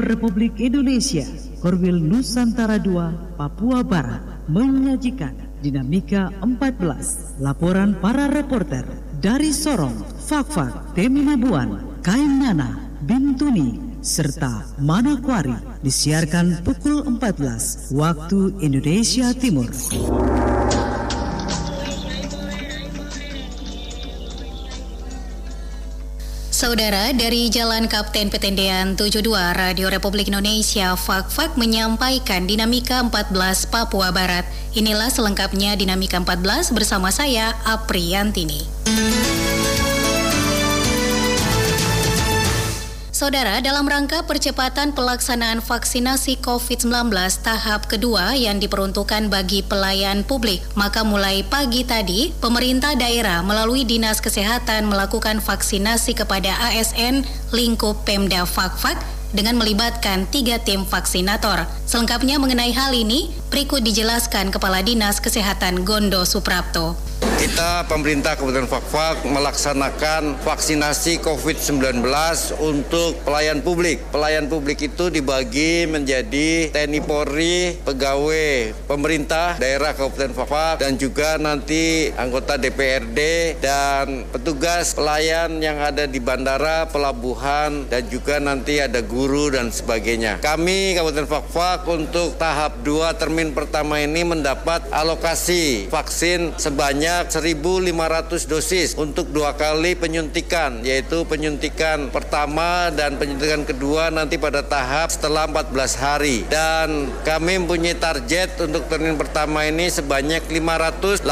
Republik Indonesia, Korwil Nusantara II, Papua Barat, menyajikan Dinamika 14, laporan para reporter dari Sorong, Fakfak, Teminabuan, Kaimnana, Bintuni, serta Manokwari disiarkan pukul 14 waktu Indonesia Timur. Saudara dari Jalan Kapten Petendean 72 Radio Republik Indonesia Fak-Fak menyampaikan Dinamika 14 Papua Barat. Inilah selengkapnya Dinamika 14 bersama saya Apriantini. Saudara, dalam rangka percepatan pelaksanaan vaksinasi COVID-19 tahap kedua yang diperuntukkan bagi pelayan publik, maka mulai pagi tadi, pemerintah daerah melalui Dinas Kesehatan melakukan vaksinasi kepada ASN lingkup Pemda Fakfak dengan melibatkan tiga tim vaksinator. Selengkapnya mengenai hal ini, berikut dijelaskan Kepala Dinas Kesehatan Gondo Suprapto. Kita pemerintah Kabupaten Fakfak melaksanakan vaksinasi COVID-19 untuk pelayan publik. Pelayan publik itu dibagi menjadi TNI Polri, pegawai pemerintah daerah Kabupaten Fakfak dan juga nanti anggota DPRD dan petugas pelayan yang ada di bandara, pelabuhan dan juga nanti ada guru dan sebagainya. Kami Kabupaten Fakfak untuk tahap 2 termin pertama ini mendapat alokasi vaksin sebanyak 1.500 dosis untuk dua kali penyuntikan, yaitu penyuntikan pertama dan penyuntikan kedua nanti pada tahap setelah 14 hari. Dan kami mempunyai target untuk termin pertama ini sebanyak 585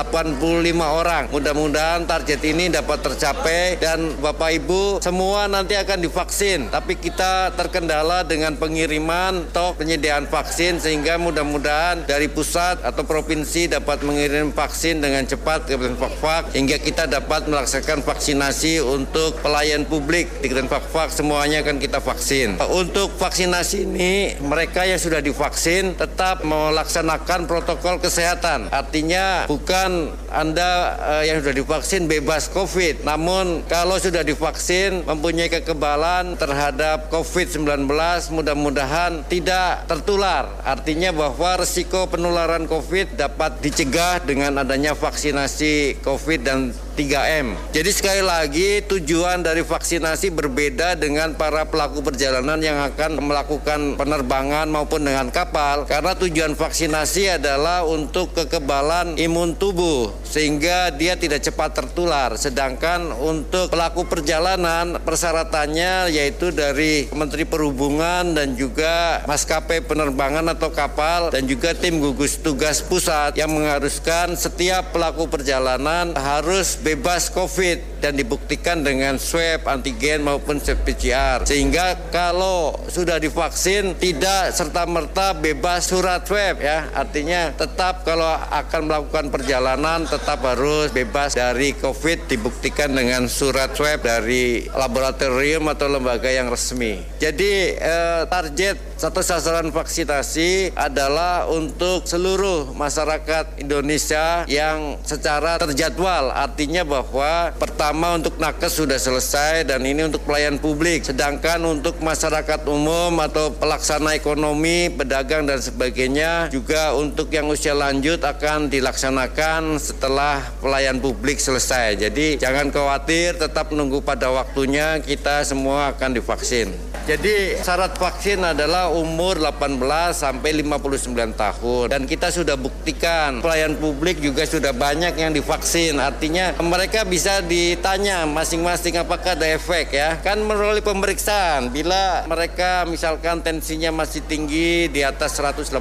orang. Mudah-mudahan target ini dapat tercapai dan Bapak Ibu semua nanti akan divaksin. Tapi kita terkendala dengan pengiriman atau penyediaan vaksin sehingga mudah-mudahan dari pusat atau provinsi dapat mengirim vaksin dengan cepat ke Fakfak hingga kita dapat melaksanakan vaksinasi untuk pelayan publik di Kabupaten Fakfak semuanya akan kita vaksin. Untuk vaksinasi ini mereka yang sudah divaksin tetap melaksanakan protokol kesehatan. Artinya bukan Anda uh, yang sudah divaksin bebas COVID, namun kalau sudah divaksin mempunyai kekebalan terhadap COVID-19 mudah-mudahan tidak tertular. Artinya bahwa resiko penularan COVID dapat dicegah dengan adanya vaksinasi COVID dan 3M. Jadi sekali lagi tujuan dari vaksinasi berbeda dengan para pelaku perjalanan yang akan melakukan penerbangan maupun dengan kapal karena tujuan vaksinasi adalah untuk kekebalan imun tubuh sehingga dia tidak cepat tertular. Sedangkan untuk pelaku perjalanan persyaratannya yaitu dari Menteri Perhubungan dan juga maskapai penerbangan atau kapal dan juga tim gugus tugas pusat yang mengharuskan setiap pelaku perjalanan harus bebas COVID dan dibuktikan dengan swab antigen maupun swab PCR. Sehingga kalau sudah divaksin tidak serta-merta bebas surat swab ya. Artinya tetap kalau akan melakukan perjalanan tetap harus bebas dari COVID dibuktikan dengan surat swab dari laboratorium atau lembaga yang resmi. Jadi eh, target satu sasaran vaksinasi adalah untuk seluruh masyarakat Indonesia yang secara terjadwal. Artinya bahwa pertama untuk nakes sudah selesai dan ini untuk pelayan publik. Sedangkan untuk masyarakat umum atau pelaksana ekonomi, pedagang dan sebagainya juga untuk yang usia lanjut akan dilaksanakan setelah pelayan publik selesai. Jadi jangan khawatir, tetap menunggu pada waktunya kita semua akan divaksin. Jadi syarat vaksin adalah umur 18 sampai 59 tahun. Dan kita sudah buktikan pelayan publik juga sudah banyak yang divaksin. Artinya mereka bisa ditanya masing-masing apakah ada efek ya. Kan melalui pemeriksaan bila mereka misalkan tensinya masih tinggi di atas 180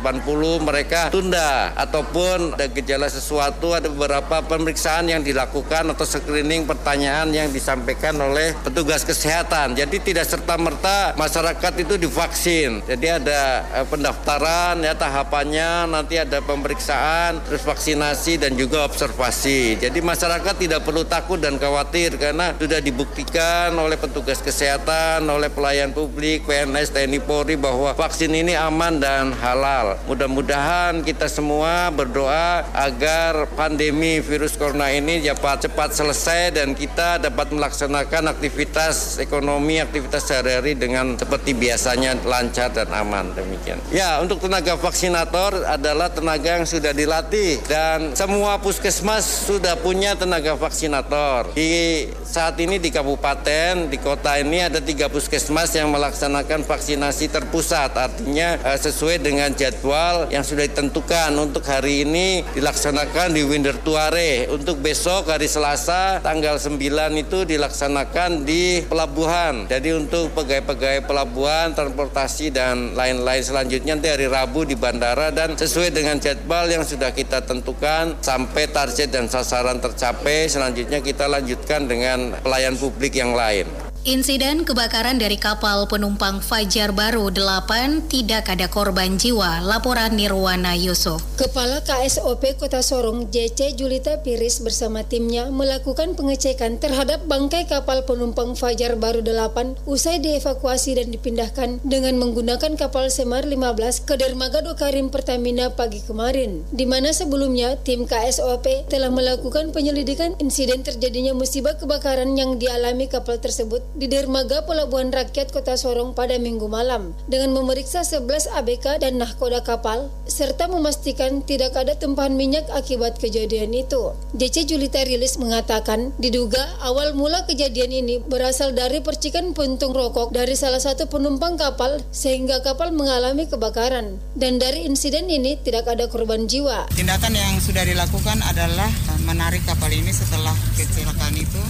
mereka tunda ataupun ada gejala sesuatu ada beberapa pemeriksaan yang dilakukan atau screening pertanyaan yang disampaikan oleh petugas kesehatan. Jadi tidak serta-merta masyarakat itu divaksin Jadi ada uh, pendaftaran ya tahapannya, nanti ada pemeriksaan, terus vaksinasi dan juga observasi. Jadi masyarakat tidak perlu takut dan khawatir karena sudah dibuktikan oleh petugas kesehatan, oleh pelayan publik, PNS, TNI Polri bahwa vaksin ini aman dan halal. Mudah-mudahan kita semua berdoa agar pandemi virus corona ini dapat cepat selesai dan kita dapat melaksanakan aktivitas ekonomi, aktivitas sehari-hari dengan seperti biasanya lancar dan aman demikian. Ya, untuk tenaga vaksinator adalah tenaga yang sudah dilatih dan semua puskesmas sudah punya tenaga vaksinator. Di saat ini di kabupaten, di kota ini ada tiga puskesmas yang melaksanakan vaksinasi terpusat, artinya eh, sesuai dengan jadwal yang sudah ditentukan. Untuk hari ini dilaksanakan di Windertuare, untuk besok hari Selasa tanggal 9 itu dilaksanakan di pelabuhan. Jadi untuk pegawai-pegawai pelabuhan, transportasi dan lain-lain selanjutnya nanti hari Rabu di bandara dan sesuai dengan jadwal yang sudah kita tentukan sampai target dan sasaran tercapai selanjutnya kita lanjutkan dengan pelayan publik yang lain. Insiden kebakaran dari kapal penumpang Fajar Baru 8 tidak ada korban jiwa, laporan Nirwana Yusuf. Kepala KSOP Kota Sorong JC Julita Piris bersama timnya melakukan pengecekan terhadap bangkai kapal penumpang Fajar Baru 8 usai dievakuasi dan dipindahkan dengan menggunakan kapal Semar 15 ke dermaga Dokarim Pertamina pagi kemarin, di mana sebelumnya tim KSOP telah melakukan penyelidikan insiden terjadinya musibah kebakaran yang dialami kapal tersebut di dermaga Pelabuhan Rakyat Kota Sorong pada minggu malam dengan memeriksa 11 ABK dan nahkoda kapal serta memastikan tidak ada tumpahan minyak akibat kejadian itu. JC Julita Rilis mengatakan diduga awal mula kejadian ini berasal dari percikan puntung rokok dari salah satu penumpang kapal sehingga kapal mengalami kebakaran dan dari insiden ini tidak ada korban jiwa. Tindakan yang sudah dilakukan adalah menarik kapal ini setelah kecelakaan itu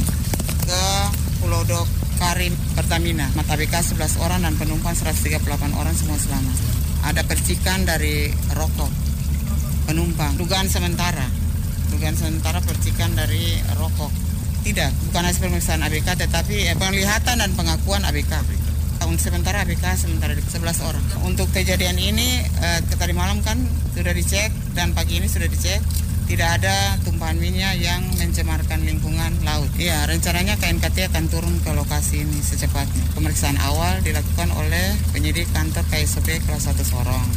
ke Pulau Dok Karim Pertamina. Mata BK 11 orang dan penumpang 138 orang semua selamat. Ada percikan dari rokok penumpang. Dugaan sementara. Dugaan sementara percikan dari rokok. Tidak, bukan hasil pemeriksaan ABK tetapi eh, penglihatan dan pengakuan ABK. Untuk sementara ABK sementara 11 orang. Untuk kejadian ini eh, tadi malam kan sudah dicek dan pagi ini sudah dicek tidak ada tumpahan minyak yang mencemarkan lingkungan laut. Iya, rencananya KNKT akan turun ke lokasi ini secepatnya. Pemeriksaan awal dilakukan oleh penyidik kantor KSP kelas 1 Sorong.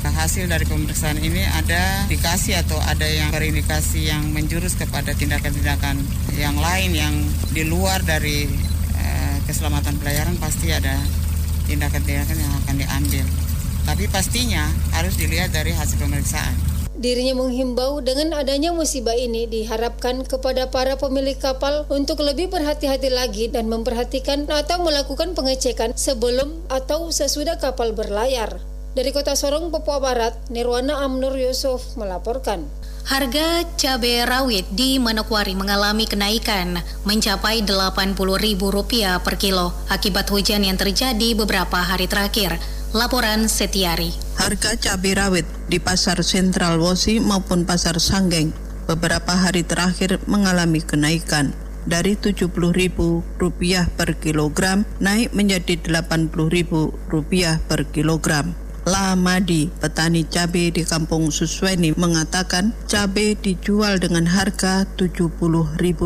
Nah, hasil dari pemeriksaan ini ada indikasi atau ada yang berindikasi yang menjurus kepada tindakan-tindakan yang lain yang di luar dari eh, keselamatan pelayaran pasti ada tindakan-tindakan yang akan diambil. Tapi pastinya harus dilihat dari hasil pemeriksaan. Dirinya menghimbau dengan adanya musibah ini diharapkan kepada para pemilik kapal untuk lebih berhati-hati lagi dan memperhatikan atau melakukan pengecekan sebelum atau sesudah kapal berlayar. Dari Kota Sorong, Papua Barat, Nirwana Amnur Yusuf melaporkan. Harga cabai rawit di Manokwari mengalami kenaikan mencapai Rp80.000 per kilo akibat hujan yang terjadi beberapa hari terakhir. Laporan Setiari. Harga cabai rawit di pasar sentral Wosi maupun pasar Sanggeng beberapa hari terakhir mengalami kenaikan dari Rp70.000 per kilogram naik menjadi Rp80.000 per kilogram. Lamadi, petani cabai di Kampung Susweni mengatakan cabai dijual dengan harga Rp70.000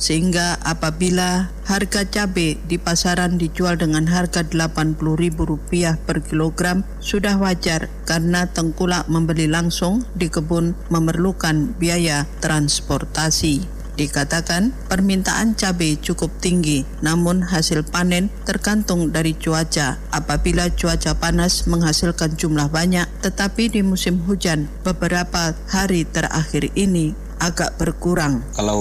sehingga apabila harga cabai di pasaran dijual dengan harga Rp80.000 per kilogram sudah wajar karena tengkulak membeli langsung di kebun memerlukan biaya transportasi. Dikatakan permintaan cabai cukup tinggi, namun hasil panen tergantung dari cuaca. Apabila cuaca panas menghasilkan jumlah banyak, tetapi di musim hujan beberapa hari terakhir ini agak berkurang. Kalau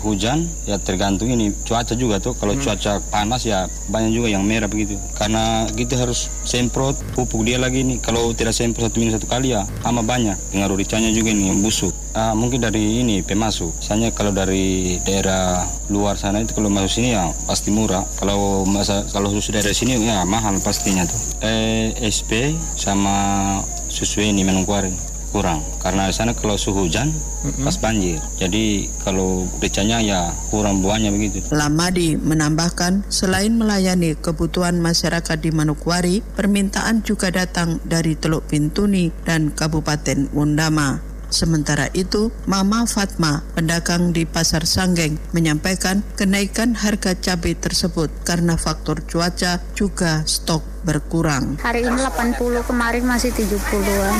hujan ya tergantung ini cuaca juga tuh. Kalau hmm. cuaca panas ya banyak juga yang merah begitu. Karena gitu harus semprot pupuk dia lagi nih. Kalau tidak semprot satu minggu satu kali ya sama banyak. Pengaruh ricanya juga nih busuk. Ah, mungkin dari ini pemasuk. Misalnya kalau dari daerah luar sana itu kalau masuk sini ya pasti murah. Kalau masa kalau susu dari sini ya mahal pastinya tuh. Eh, SP sama susu ini Manokwari kurang karena di sana kalau suhu hujan mm-hmm. pas banjir. Jadi kalau becanya ya kurang buahnya begitu. Lamadi menambahkan selain melayani kebutuhan masyarakat di Manokwari, permintaan juga datang dari Teluk Pintuni dan Kabupaten Wundama. Sementara itu, Mama Fatma, pedagang di Pasar Sanggeng, menyampaikan kenaikan harga cabai tersebut karena faktor cuaca juga stok berkurang. Hari ini 80, kemarin masih 70-an.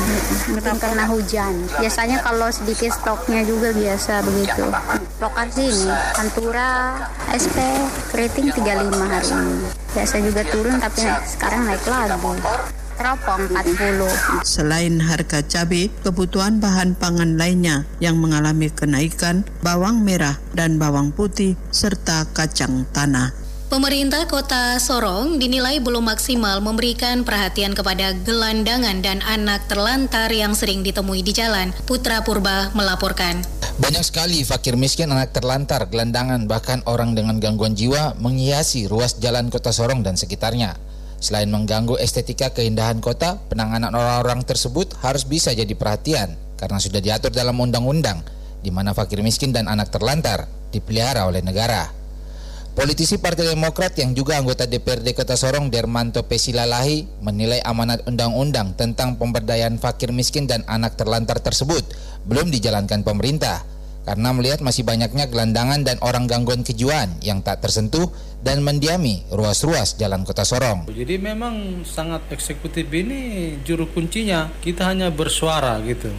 Mungkin karena hujan. Biasanya kalau sedikit stoknya juga biasa begitu. Lokasi ini, Pantura, SP, keriting 35 hari ini. Biasa juga turun tapi sekarang naik lagi teropong 40. Selain harga cabai, kebutuhan bahan pangan lainnya yang mengalami kenaikan bawang merah dan bawang putih serta kacang tanah. Pemerintah Kota Sorong dinilai belum maksimal memberikan perhatian kepada gelandangan dan anak terlantar yang sering ditemui di jalan. Putra Purba melaporkan. Banyak sekali fakir miskin, anak terlantar, gelandangan, bahkan orang dengan gangguan jiwa menghiasi ruas jalan Kota Sorong dan sekitarnya. Selain mengganggu estetika keindahan kota, penanganan orang-orang tersebut harus bisa jadi perhatian karena sudah diatur dalam undang-undang di mana fakir miskin dan anak terlantar dipelihara oleh negara. Politisi Partai Demokrat yang juga anggota DPRD Kota Sorong Dermanto Pesilalahi menilai amanat undang-undang tentang pemberdayaan fakir miskin dan anak terlantar tersebut belum dijalankan pemerintah karena melihat masih banyaknya gelandangan dan orang gangguan kejiwaan yang tak tersentuh dan mendiami ruas-ruas jalan kota Sorong. Jadi memang sangat eksekutif ini juru kuncinya kita hanya bersuara gitu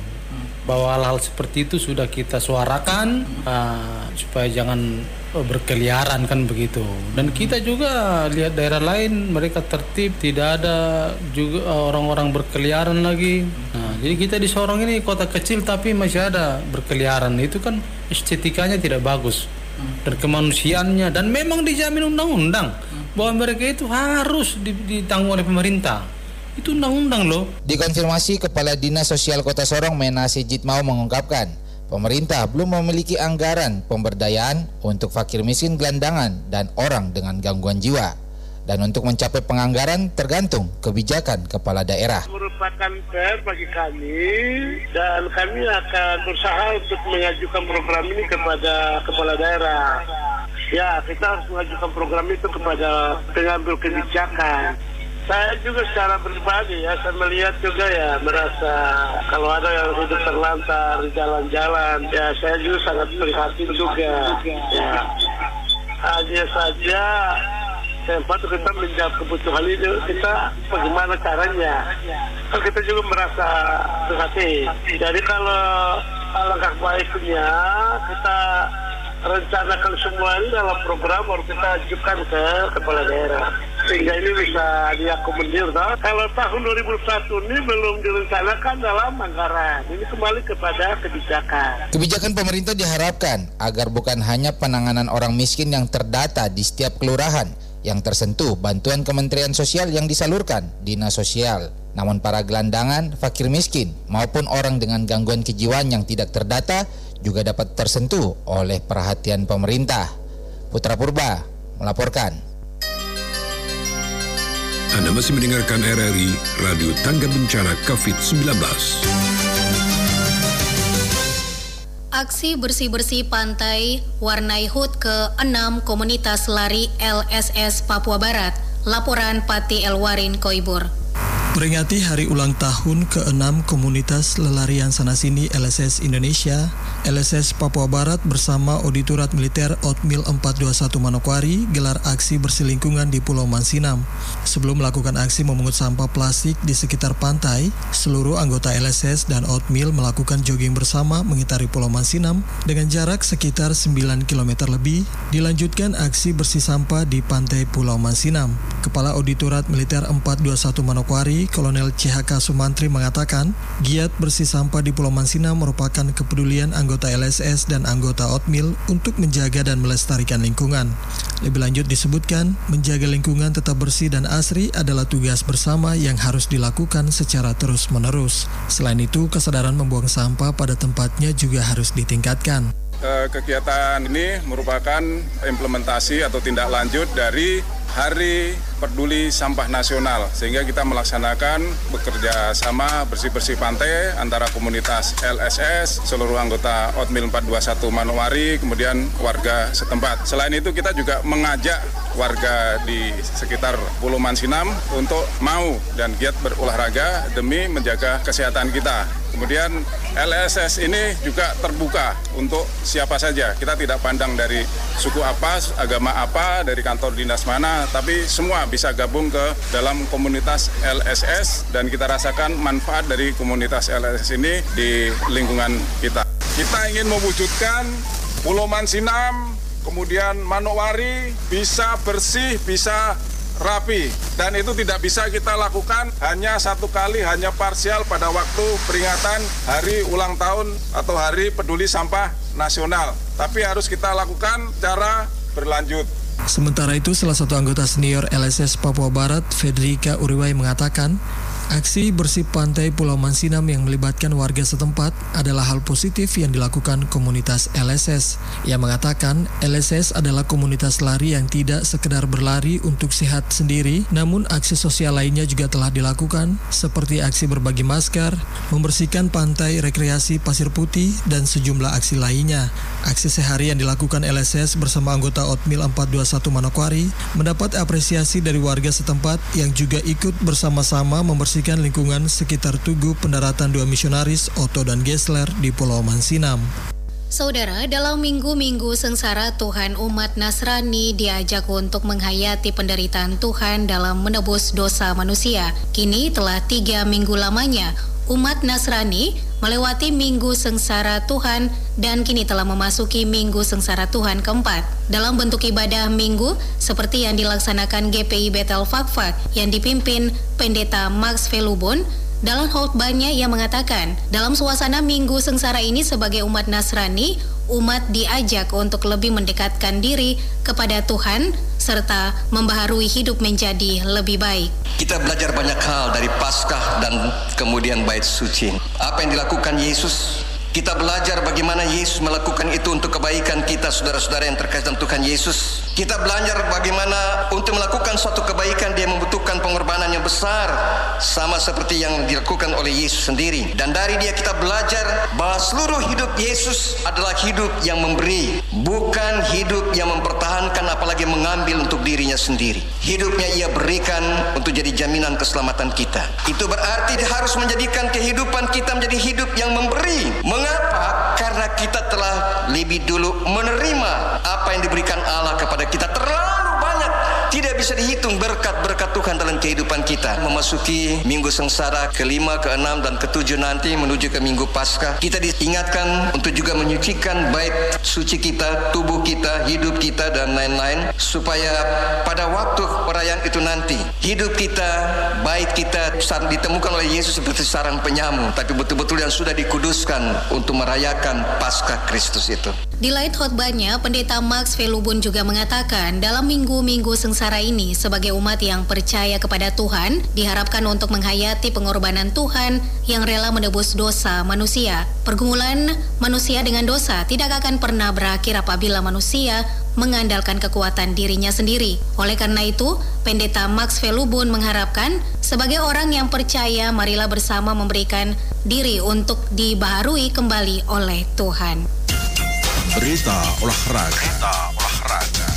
bahwa hal-hal seperti itu sudah kita suarakan uh, supaya jangan berkeliaran kan begitu. Dan kita juga lihat daerah lain mereka tertib tidak ada juga orang-orang berkeliaran lagi. Nah, jadi kita di Sorong ini kota kecil tapi masih ada berkeliaran. Itu kan estetikanya tidak bagus. Dan kemanusiaannya. Dan memang dijamin undang-undang bahwa mereka itu harus ditanggung oleh pemerintah. Itu undang-undang loh. Dikonfirmasi Kepala Dinas Sosial Kota Sorong Menasi Jitmau mengungkapkan, pemerintah belum memiliki anggaran pemberdayaan untuk fakir miskin gelandangan dan orang dengan gangguan jiwa dan untuk mencapai penganggaran tergantung kebijakan kepala daerah. Merupakan PR bagi kami dan kami akan berusaha untuk mengajukan program ini kepada kepala daerah. Ya, kita harus mengajukan program itu kepada pengambil kebijakan. Saya juga secara pribadi ya, saya melihat juga ya, merasa kalau ada yang hidup terlantar di jalan-jalan, ya saya juga sangat prihatin juga. Ya. Hanya saja tempat kita menjawab kebutuhan itu kita bagaimana caranya kan kita juga merasa prihatin jadi kalau alangkah baiknya kita rencanakan semua ini dalam program baru kita ajukan ke kepala daerah sehingga ini bisa diakomodir. Kalau tahun 2001 ini belum direncanakan dalam anggaran. Ini kembali kepada kebijakan. Kebijakan pemerintah diharapkan agar bukan hanya penanganan orang miskin yang terdata di setiap kelurahan, yang tersentuh bantuan Kementerian Sosial yang disalurkan Dinas Sosial. Namun para gelandangan, fakir miskin, maupun orang dengan gangguan kejiwaan yang tidak terdata juga dapat tersentuh oleh perhatian pemerintah. Putra Purba melaporkan. Anda masih mendengarkan RRI Radio Tangga Bencana COVID-19. Aksi bersih-bersih pantai warnai HUT ke-6 komunitas lari LSS Papua Barat. Laporan Pati Elwarin Koibur. Peringati hari ulang tahun ke-6 komunitas lelarian sana-sini LSS Indonesia, LSS Papua Barat bersama Auditorat Militer Otmil 421 Manokwari gelar aksi bersih lingkungan di Pulau Mansinam. Sebelum melakukan aksi memungut sampah plastik di sekitar pantai, seluruh anggota LSS dan Otmil melakukan jogging bersama mengitari Pulau Mansinam dengan jarak sekitar 9 km lebih, dilanjutkan aksi bersih sampah di pantai Pulau Mansinam. Kepala Auditorat Militer 421 Manokwari Kolonel CHK Sumantri mengatakan, giat bersih sampah di Pulau Mansina merupakan kepedulian anggota LSS dan anggota Otmil untuk menjaga dan melestarikan lingkungan. Lebih lanjut disebutkan, menjaga lingkungan tetap bersih dan asri adalah tugas bersama yang harus dilakukan secara terus-menerus. Selain itu, kesadaran membuang sampah pada tempatnya juga harus ditingkatkan. Eh, kegiatan ini merupakan implementasi atau tindak lanjut dari Hari peduli sampah nasional sehingga kita melaksanakan bekerja sama bersih-bersih pantai antara komunitas LSS, seluruh anggota Otmil 421 Manowari, kemudian warga setempat. Selain itu kita juga mengajak warga di sekitar Pulau Mansinam untuk mau dan giat berolahraga demi menjaga kesehatan kita. Kemudian LSS ini juga terbuka untuk siapa saja. Kita tidak pandang dari suku apa, agama apa, dari kantor dinas mana, tapi semua bisa gabung ke dalam komunitas LSS dan kita rasakan manfaat dari komunitas LSS ini di lingkungan kita. Kita ingin mewujudkan Pulau Mansinam, kemudian Manowari bisa bersih, bisa rapi. Dan itu tidak bisa kita lakukan hanya satu kali hanya parsial pada waktu peringatan hari ulang tahun atau hari peduli sampah nasional. Tapi harus kita lakukan cara berlanjut. Sementara itu, salah satu anggota senior LSS Papua Barat, Fedrika Uriwai mengatakan, Aksi bersih pantai Pulau Mansinam yang melibatkan warga setempat adalah hal positif yang dilakukan komunitas LSS. Ia mengatakan LSS adalah komunitas lari yang tidak sekedar berlari untuk sehat sendiri, namun aksi sosial lainnya juga telah dilakukan seperti aksi berbagi masker, membersihkan pantai rekreasi Pasir Putih, dan sejumlah aksi lainnya. Aksi sehari yang dilakukan LSS bersama anggota Otmil 421 Manokwari mendapat apresiasi dari warga setempat yang juga ikut bersama-sama membersihkan membersihkan lingkungan sekitar Tugu pendaratan dua misionaris Otto dan Gessler di Pulau Mansinam. Saudara, dalam minggu-minggu sengsara Tuhan umat Nasrani diajak untuk menghayati penderitaan Tuhan dalam menebus dosa manusia. Kini telah tiga minggu lamanya umat Nasrani melewati minggu sengsara Tuhan dan kini telah memasuki minggu sengsara Tuhan keempat. Dalam bentuk ibadah minggu seperti yang dilaksanakan GPI Betel Fakfak yang dipimpin Pendeta Max Velubon, dalam khotbahnya ia mengatakan, dalam suasana minggu sengsara ini sebagai umat Nasrani, umat diajak untuk lebih mendekatkan diri kepada Tuhan serta membaharui hidup menjadi lebih baik. Kita belajar banyak hal dari Paskah dan kemudian bait suci. Apa yang dilakukan Yesus kita belajar bagaimana Yesus melakukan itu untuk kebaikan kita saudara-saudara yang terkait dengan Tuhan Yesus. Kita belajar bagaimana untuk melakukan suatu kebaikan dia membutuhkan pengorbanan yang besar sama seperti yang dilakukan oleh Yesus sendiri. Dan dari dia kita belajar bahwa seluruh hidup Yesus adalah hidup yang memberi, bukan hidup yang mempertahankan apalagi mengambil untuk dirinya sendiri. Hidupnya ia berikan untuk jadi jaminan keselamatan kita. Itu berarti dia harus menjadikan kehidupan kita menjadi hidup yang memberi, Mengapa? Karena kita telah lebih dulu menerima apa yang diberikan Allah kepada kita terlalu tidak bisa dihitung berkat-berkat Tuhan dalam kehidupan kita. Memasuki minggu sengsara kelima, keenam, dan ketujuh nanti menuju ke minggu pasca. Kita diingatkan untuk juga menyucikan baik suci kita, tubuh kita, hidup kita, dan lain-lain. Supaya pada waktu perayaan itu nanti, hidup kita, baik kita ditemukan oleh Yesus seperti sarang penyamu. Tapi betul-betul yang sudah dikuduskan untuk merayakan pasca Kristus itu. Di lain khotbahnya, Pendeta Max Velubun juga mengatakan dalam minggu-minggu sengsara ini sebagai umat yang percaya kepada Tuhan diharapkan untuk menghayati pengorbanan Tuhan yang rela menebus dosa manusia. Pergumulan manusia dengan dosa tidak akan pernah berakhir apabila manusia mengandalkan kekuatan dirinya sendiri. Oleh karena itu, Pendeta Max Velubun mengharapkan sebagai orang yang percaya marilah bersama memberikan diri untuk dibaharui kembali oleh Tuhan. Berita olahraga. Berita olahraga.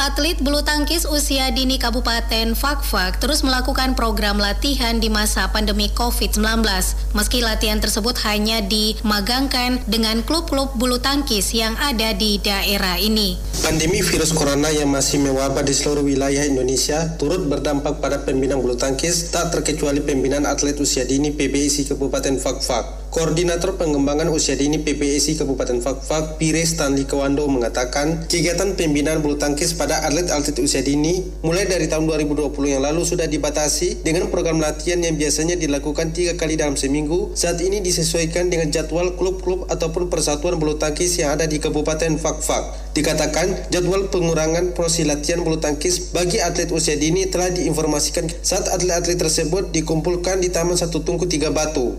Atlet bulu tangkis usia dini Kabupaten Fakfak terus melakukan program latihan di masa pandemi COVID-19. Meski latihan tersebut hanya dimagangkan dengan klub-klub bulu tangkis yang ada di daerah ini. Pandemi virus corona yang masih mewabah di seluruh wilayah Indonesia turut berdampak pada pembinaan bulu tangkis tak terkecuali pembinaan atlet usia dini PBSI Kabupaten Fakfak. Koordinator Pengembangan Usia Dini PPSI Kabupaten Fakfak, Pire Stanley Kewando mengatakan, kegiatan pembinaan bulu tangkis pada atlet-atlet usia dini mulai dari tahun 2020 yang lalu sudah dibatasi dengan program latihan yang biasanya dilakukan tiga kali dalam seminggu, saat ini disesuaikan dengan jadwal klub-klub ataupun persatuan bulu tangkis yang ada di Kabupaten Fakfak. Dikatakan, jadwal pengurangan porsi latihan bulu tangkis bagi atlet usia dini telah diinformasikan saat atlet-atlet tersebut dikumpulkan di Taman Satu Tungku Tiga Batu.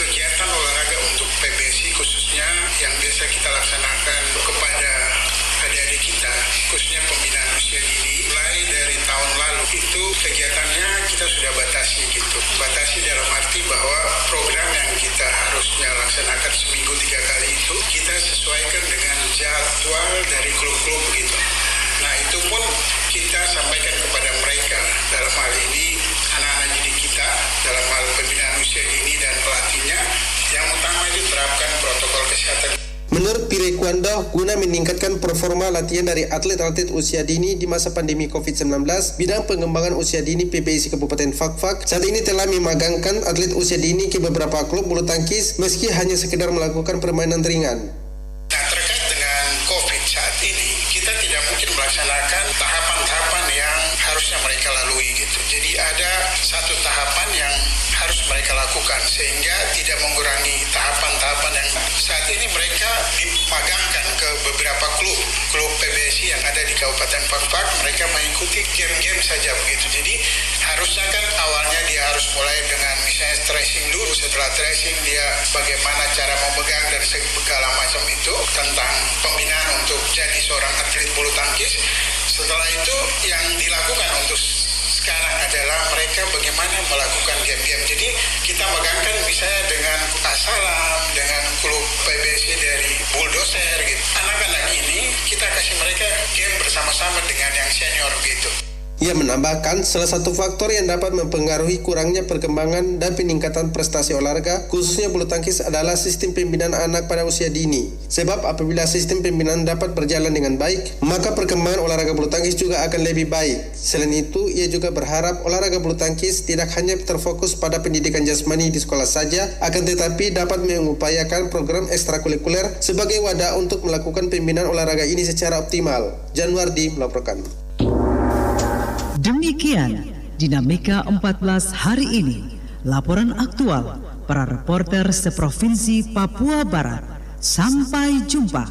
kegiatan olahraga untuk PBSI khususnya yang biasa kita laksanakan kepada adik-adik kita, khususnya pembinaan usia dini, mulai dari tahun lalu itu kegiatannya kita sudah batasi gitu. Batasi dalam arti bahwa program yang kita harusnya laksanakan seminggu tiga kali itu kita sesuaikan dengan jadwal dari klub-klub gitu. Nah itu pun kita sampaikan kepada mereka dalam hal ini anak-anak didik kita dalam hal pembinaan usia dini dan pelatihnya yang utama itu terapkan protokol kesehatan. Menurut Pirekwando, guna meningkatkan performa latihan dari atlet-atlet usia dini di masa pandemi COVID-19, bidang pengembangan usia dini PBSI Kabupaten Fakfak saat ini telah memagangkan atlet usia dini ke beberapa klub bulu tangkis meski hanya sekedar melakukan permainan ringan. Mereka lakukan sehingga tidak mengurangi tahapan-tahapan yang saat ini mereka dimagangkan ke beberapa klub klub PBSI yang ada di Kabupaten Pakpak mereka mengikuti game-game saja begitu. Jadi harusnya kan awalnya dia harus mulai dengan misalnya tracing dulu. Setelah tracing dia bagaimana cara memegang dan segala macam itu tentang pembinaan untuk jadi seorang atlet bulu tangkis. Setelah itu yang dilakukan untuk sekarang adalah mereka bagaimana melakukan game-game. Jadi kita megangkan misalnya dengan Asalam, dengan klub PBSI dari Bulldozer gitu. Anak-anak ini kita kasih mereka game bersama-sama dengan yang senior gitu. Ia menambahkan salah satu faktor yang dapat mempengaruhi kurangnya perkembangan dan peningkatan prestasi olahraga khususnya bulu tangkis adalah sistem pembinaan anak pada usia dini. Sebab apabila sistem pembinaan dapat berjalan dengan baik, maka perkembangan olahraga bulu tangkis juga akan lebih baik. Selain itu, ia juga berharap olahraga bulu tangkis tidak hanya terfokus pada pendidikan jasmani di sekolah saja, akan tetapi dapat mengupayakan program ekstrakurikuler sebagai wadah untuk melakukan pembinaan olahraga ini secara optimal. Januardi melaporkan. Demikian dinamika 14 hari ini. Laporan aktual para reporter seprovinsi Papua Barat. Sampai jumpa.